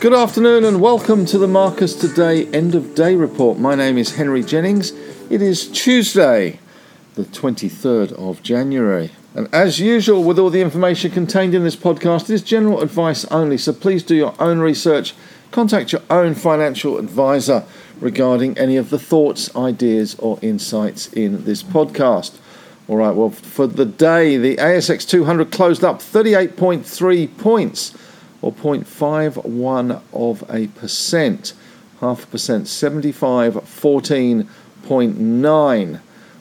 Good afternoon and welcome to the Marcus Today End of Day Report. My name is Henry Jennings. It is Tuesday, the 23rd of January. And as usual, with all the information contained in this podcast, it is general advice only, so please do your own research. Contact your own financial advisor regarding any of the thoughts, ideas, or insights in this podcast. All right, well, for the day, the ASX 200 closed up 38.3 points or 0.51 of a percent, half a percent, 75.14.9.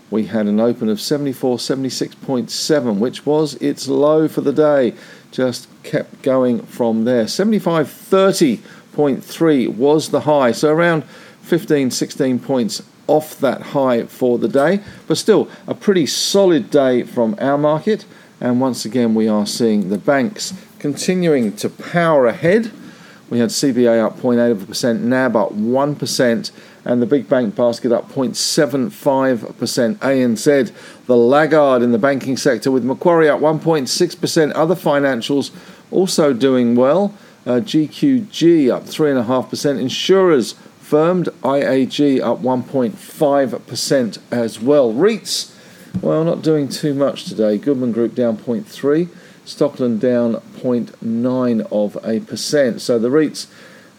We had an open of 74.76.7, which was its low for the day. Just kept going from there. 75.30.3 was the high, so around 15 16 points off that high for the day, but still a pretty solid day from our market. And once again, we are seeing the banks continuing to power ahead. We had CBA up 0.8%, NAB up 1%, and the big bank basket up 0.75%. ANZ, the laggard in the banking sector, with Macquarie up 1.6%. Other financials also doing well. Uh, GQG up 3.5%. Insurers firmed. IAG up 1.5% as well. REITs well, not doing too much today. Goodman Group down 0.3, Stockland down 0.9 of a percent. So the REITs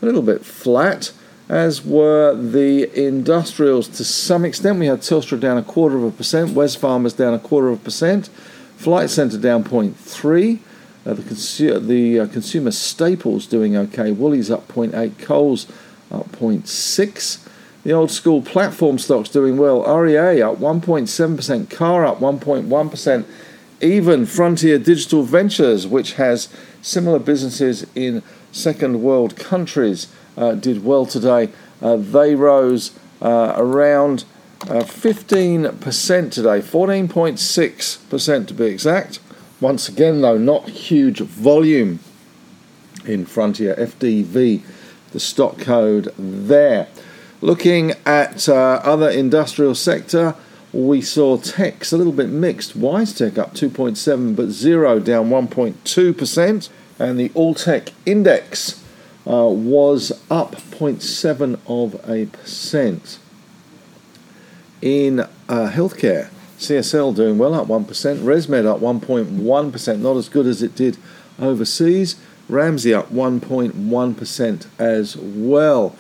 a little bit flat, as were the industrials to some extent. We had Telstra down a quarter of a percent, Wesfarmers down a quarter of a percent, Flight Centre down 0.3. Uh, the, consu- the uh, consumer staples doing okay. Woolies up 0.8, Coles up 0.6. The old school platform stocks doing well. REA up 1.7%, CAR up 1.1%. Even Frontier Digital Ventures, which has similar businesses in second world countries, uh, did well today. Uh, they rose uh, around 15% uh, today, 14.6% to be exact. Once again, though, not huge volume in Frontier FDV, the stock code there. Looking at uh, other industrial sector, we saw techs a little bit mixed. WiseTech up 2.7, but Xero down 1.2%, and the All Tech Index uh, was up 0.7 of a percent. In uh, healthcare, CSL doing well, up 1%, ResMed up 1.1%, not as good as it did overseas. Ramsay up 1.1% as well.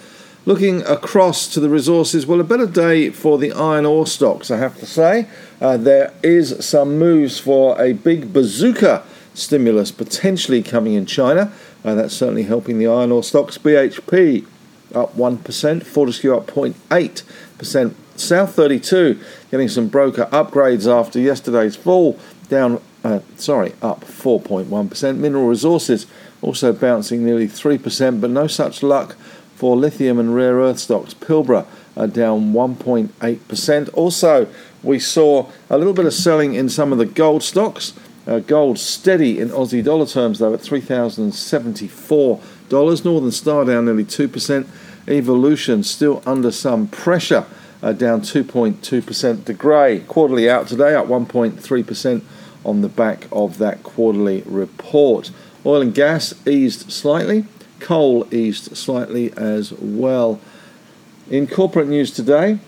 Looking across to the resources, well, a better day for the iron ore stocks, I have to say. Uh, there is some moves for a big bazooka stimulus potentially coming in China. Uh, that's certainly helping the iron ore stocks. BHP up 1%, Fortescue up 0.8%. South 32 getting some broker upgrades after yesterday's fall, down, uh, sorry, up 4.1%. Mineral Resources also bouncing nearly 3%, but no such luck for lithium and rare earth stocks. Pilbara are down 1.8%. Also, we saw a little bit of selling in some of the gold stocks. Uh, gold steady in Aussie dollar terms, though, at $3,074. Northern Star down nearly 2%. Evolution still under some pressure, uh, down 2.2%. De Grey quarterly out today, up 1.3% on the back of that quarterly report. Oil and gas eased slightly, Coal eased slightly as well. In corporate news today,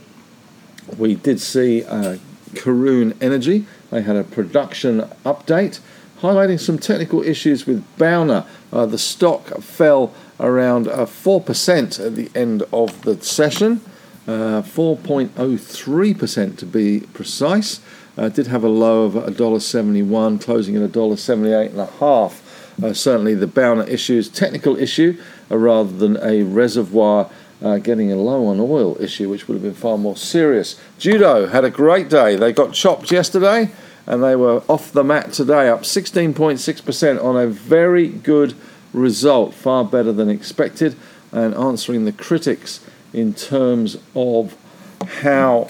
we did see uh, Karoon Energy. They had a production update highlighting some technical issues with Bauna. Uh, the stock fell around uh, 4% at the end of the session, uh, 4.03% to be precise. Uh, did have a low of $1.71, closing at $1.78.5 uh, certainly the Bauna issues technical issue uh, rather than a reservoir uh, getting a low on oil issue, which would have been far more serious. Judo had a great day. They got chopped yesterday and they were off the mat today, up 16.6% on a very good result, far better than expected, and answering the critics in terms of how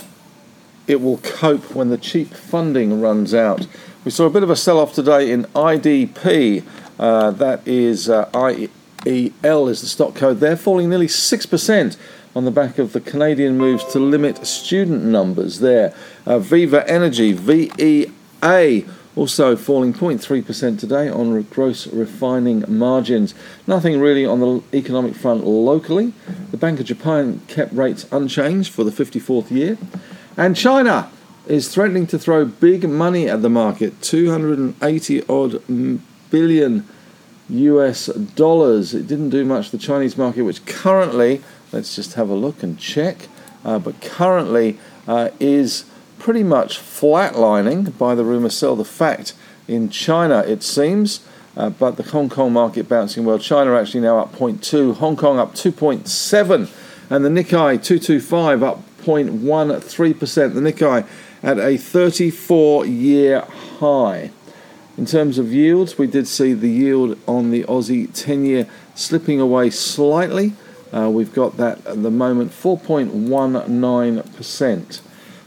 it will cope when the cheap funding runs out. We saw a bit of a sell off today in IDP. Uh, that is uh, IEL is the stock code. They're falling nearly 6% on the back of the Canadian moves to limit student numbers there. Uh, Viva Energy, VEA, also falling 0.3% today on gross refining margins. Nothing really on the economic front locally. The Bank of Japan kept rates unchanged for the 54th year. And China is threatening to throw big money at the market 280 odd billion US dollars. It didn't do much the Chinese market, which currently, let's just have a look and check, uh, but currently uh, is pretty much flatlining by the rumour sell. The fact in China, it seems, uh, but the Hong Kong market bouncing well. China actually now up 0.2, Hong Kong up 2.7, and the Nikkei 225 up 0.13%. The Nikkei at a 34 year high. In terms of yields, we did see the yield on the Aussie 10 year slipping away slightly. Uh, we've got that at the moment 4.19%.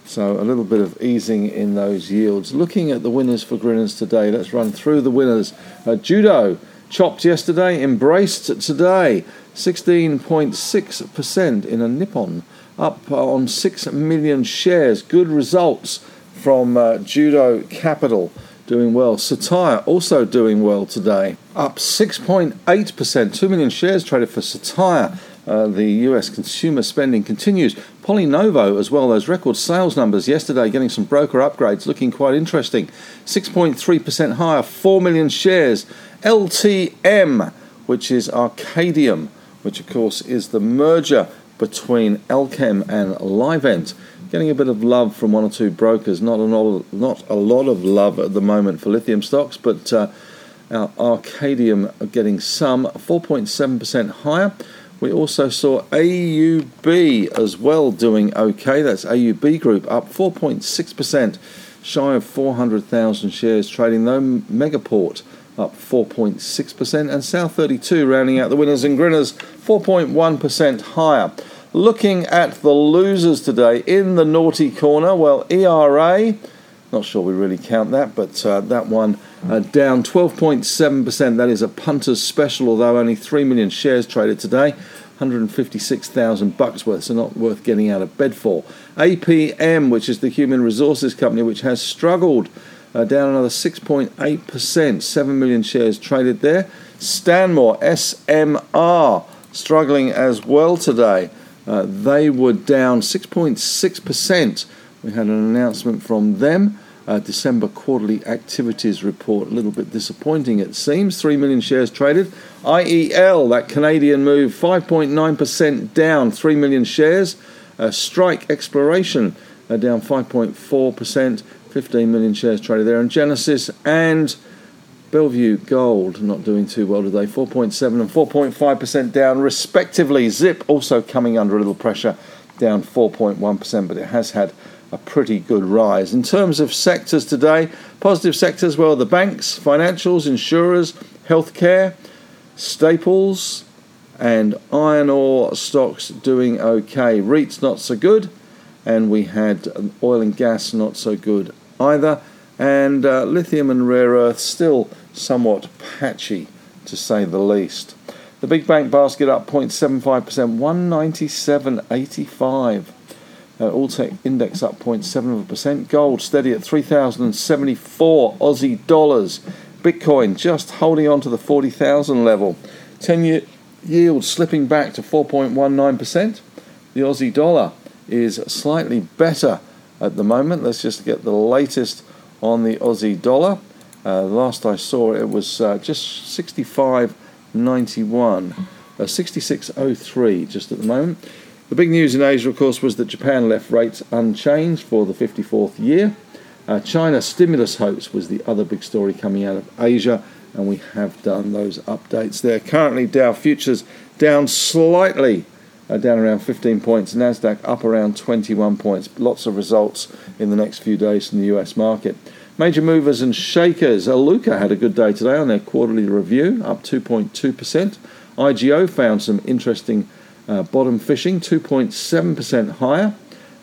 So a little bit of easing in those yields. Looking at the winners for Grinners today, let's run through the winners. Uh, judo chopped yesterday, embraced today, 16.6% in a Nippon, up on 6 million shares. Good results from uh, Judo Capital doing well. Cettire also doing well today, up 6.8%. 2 million shares traded for Cettire. Uh, the US consumer spending continues. PolyNovo as well, those record sales numbers yesterday getting some broker upgrades looking quite interesting. 6.3% higher, 4 million shares. LTM, which is Arcadium, which of course is the merger between Allkem and Livent. Getting a bit of love from one or two brokers, not a lot, not a lot of love at the moment for lithium stocks, but uh, Arcadium getting some 4.7% higher. We also saw AUB as well doing okay. That's AUB Group up 4.6%, shy of 400,000 shares trading though. Megaport up 4.6%, and South 32 rounding out the winners and grinners 4.1% higher. Looking at the losers today in the naughty corner, well, ERA, not sure we really count that, but uh, that one uh, down 12.7%. That is a punter's special, although only 3 million shares traded today. 156,000 bucks worth, so not worth getting out of bed for. APM, which is the human resources company, which has struggled, uh, down another 6.8%, 7 million shares traded there. Stanmore, SMR, struggling as well today. Uh, they were down 6.6%. We had an announcement from them uh, December quarterly activities report. A little bit disappointing, it seems. 3 million shares traded. IEL, that Canadian move, 5.9% down, 3 million shares. Uh, Strike Exploration, uh, down 5.4%, 15 million shares traded there. And Genesis and Bellevue Gold not doing too well today, 4.7 and 4.5% down respectively. Zip also coming under a little pressure, down 4.1%, but it has had a pretty good rise. In terms of sectors today, positive sectors, well, the banks, financials, insurers, healthcare, staples, and iron ore stocks doing okay. REITs not so good, and we had oil and gas not so good either, and uh, lithium and rare earths still somewhat patchy to say the least. The big bank basket up 0.75%, 197.85. Uh, Alltech index up 0.7%. Gold steady at 3,074 Aussie dollars. Bitcoin just holding on to the 40,000 level. 10 year yield slipping back to 4.19%. The Aussie dollar is slightly better at the moment. Let's just get the latest on the Aussie dollar. Uh, last I saw it was uh, just 65.91, uh, 66.03 just at the moment. The big news in Asia, of course, was that Japan left rates unchanged for the 54th year. Uh, China stimulus hopes was the other big story coming out of Asia, and we have done those updates there. Currently, Dow futures down slightly, uh, down around 15 points. Nasdaq up around 21 points. Lots of results in the next few days from the US market. Major movers and shakers. Iluka had a good day today on their quarterly review, up 2.2%. IGO found some interesting uh, bottom fishing 2.7% higher.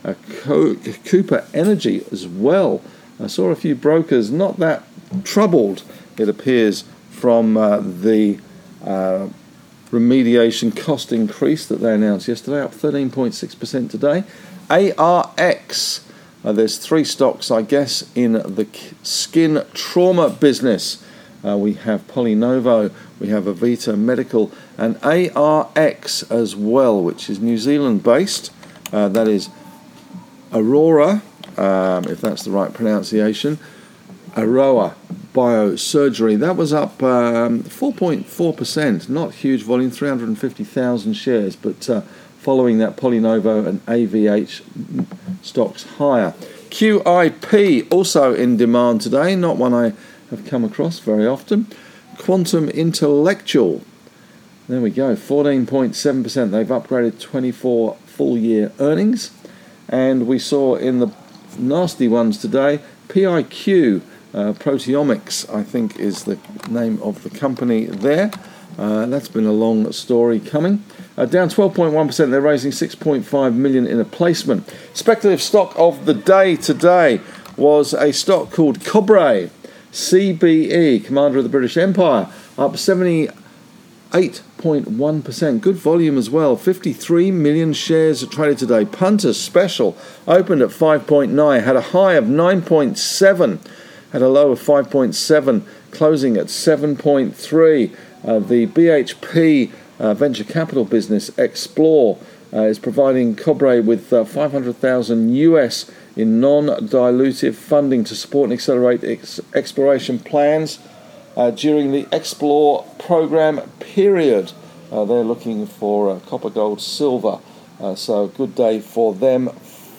Uh, Co- Cooper Energy as well. I saw a few brokers not that troubled, it appears, from uh, the uh, remediation cost increase that they announced yesterday, up 13.6% today. ARX Uh, there's three stocks, I guess, in the skin trauma business. Uh, we have PolyNovo, we have Avita Medical, and ARX as well, which is New Zealand based. Uh, that is Aurora, um, if that's the right pronunciation. Aroa Biosurgery. That was up um, 4.4%, not huge volume, 350,000 shares, but uh, following that, PolyNovo and AVH stocks higher. QIP also in demand today, not one I have come across very often. QANTM Intellectual. There we go, 14.7%. They've upgraded 24 full year earnings. And we saw in the nasty ones today, PIQ uh, Proteomics, I think, is the name of the company there. Uh, that's been a long story coming. Uh, down 12.1%, they're raising 6.5 million in a placement. Speculative stock of the day today was a stock called Cobre, CBE, Commander of the British Empire, up 78.1%. Good volume as well. 53 million shares traded today. Punter Special opened at 5.9, had a high of 9.7, had a low of 5.7, closing at 7.3. Uh, the BHP uh, venture capital business Xplor uh, is providing Cobre with uh, 500,000 US in non-dilutive funding to support and accelerate ex- exploration plans uh, during the Xplor program period. They're looking for copper, gold, silver. so good day for them.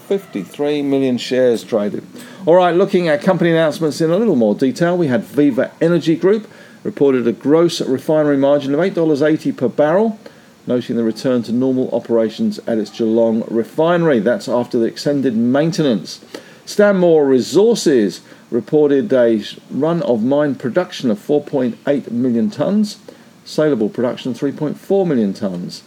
53 million shares traded. All right, looking at company announcements in a little more detail, we had Viva Energy Group reported a gross refinery margin of $8.80 per barrel, noting the return to normal operations at its Geelong refinery. That's after the extended maintenance. Stanmore Resources reported a run of mine production of 4.8 million tonnes, saleable production 3.4 million tonnes.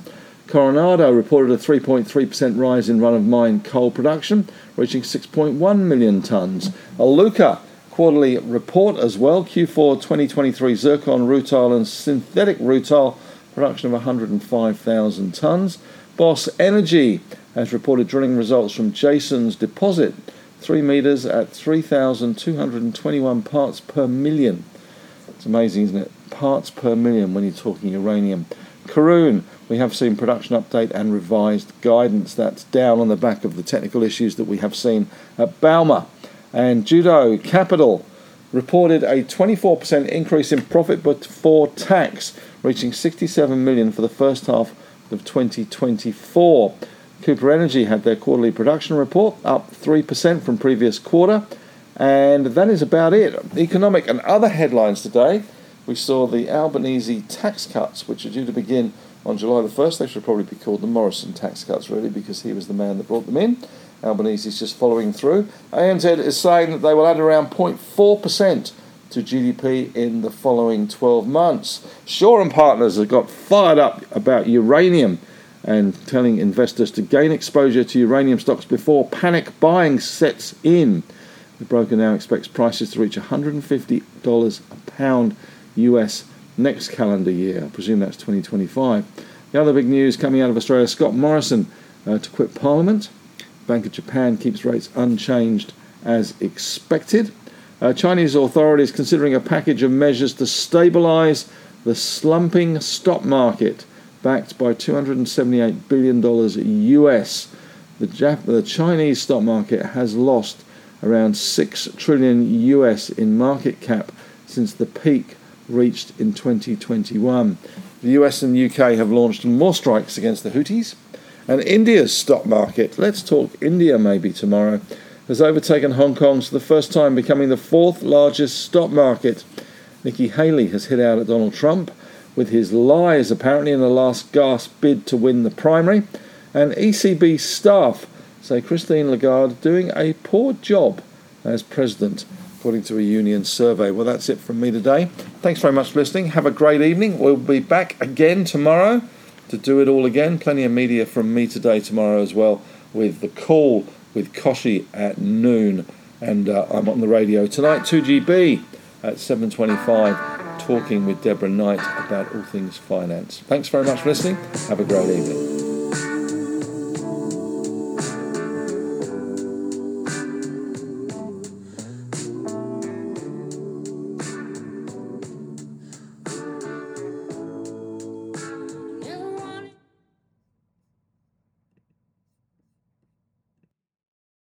Coronado reported a 3.3% rise in run of mine coal production, reaching 6.1 million tonnes. Iluka quarterly report as well. Q4 2023 zircon, rutile, and synthetic rutile production of 105,000 tonnes. Boss Energy has reported drilling results from Jason's deposit, 3 metres at 3,221 parts per million. It's amazing, isn't it? Parts per million when you're talking uranium. Karoon, we have seen production update and revised guidance. That's down on the back of the technical issues that we have seen at Bauna. And Judo Capital reported a 24% increase in profit before tax, reaching 67 million for the first half of 2024. Cooper Energy had their quarterly production report up 3% from previous quarter, and that is about it. Economic and other headlines today. We saw the Albanese tax cuts, which are due to begin on July the 1st. They should probably be called the Morrison tax cuts, really, because he was the man that brought them in. Albanese is just following through. ANZ is saying that they will add around 0.4% to GDP in the following 12 months. Shaw and Partners have got fired up about uranium and telling investors to gain exposure to uranium stocks before panic buying sets in. The broker now expects prices to reach $150 a pound US next calendar year. I presume that's 2025. The other big news coming out of Australia Scott Morrison uh, to quit Parliament. Bank of Japan keeps rates unchanged as expected. Uh, Chinese authorities considering a package of measures to stabilize the slumping stock market, backed by $278 billion US. The, Jap- the Chinese stock market has lost around 6 trillion US in market cap since the peak reached in 2021. The US and UK have launched more strikes against the Houthis and India's stock market, let's talk India maybe tomorrow, has overtaken Hong Kong's for the first time, becoming the fourth largest stock market. Nikki Haley has hit out at Donald Trump with his lies, apparently, in the last gasp bid to win the primary. And ECB staff say Christine Lagarde doing a poor job as president, according to a union survey. Well, that's it from me today. Thanks very much for listening. Have a great evening. We'll be back again tomorrow to do it all again. Plenty of media from me today, tomorrow as well, with the call with Koshi at noon. And uh, I'm on the radio tonight, 2GB at 7.25, talking with Deborah Knight about all things finance. Thanks very much for listening. Have a great evening.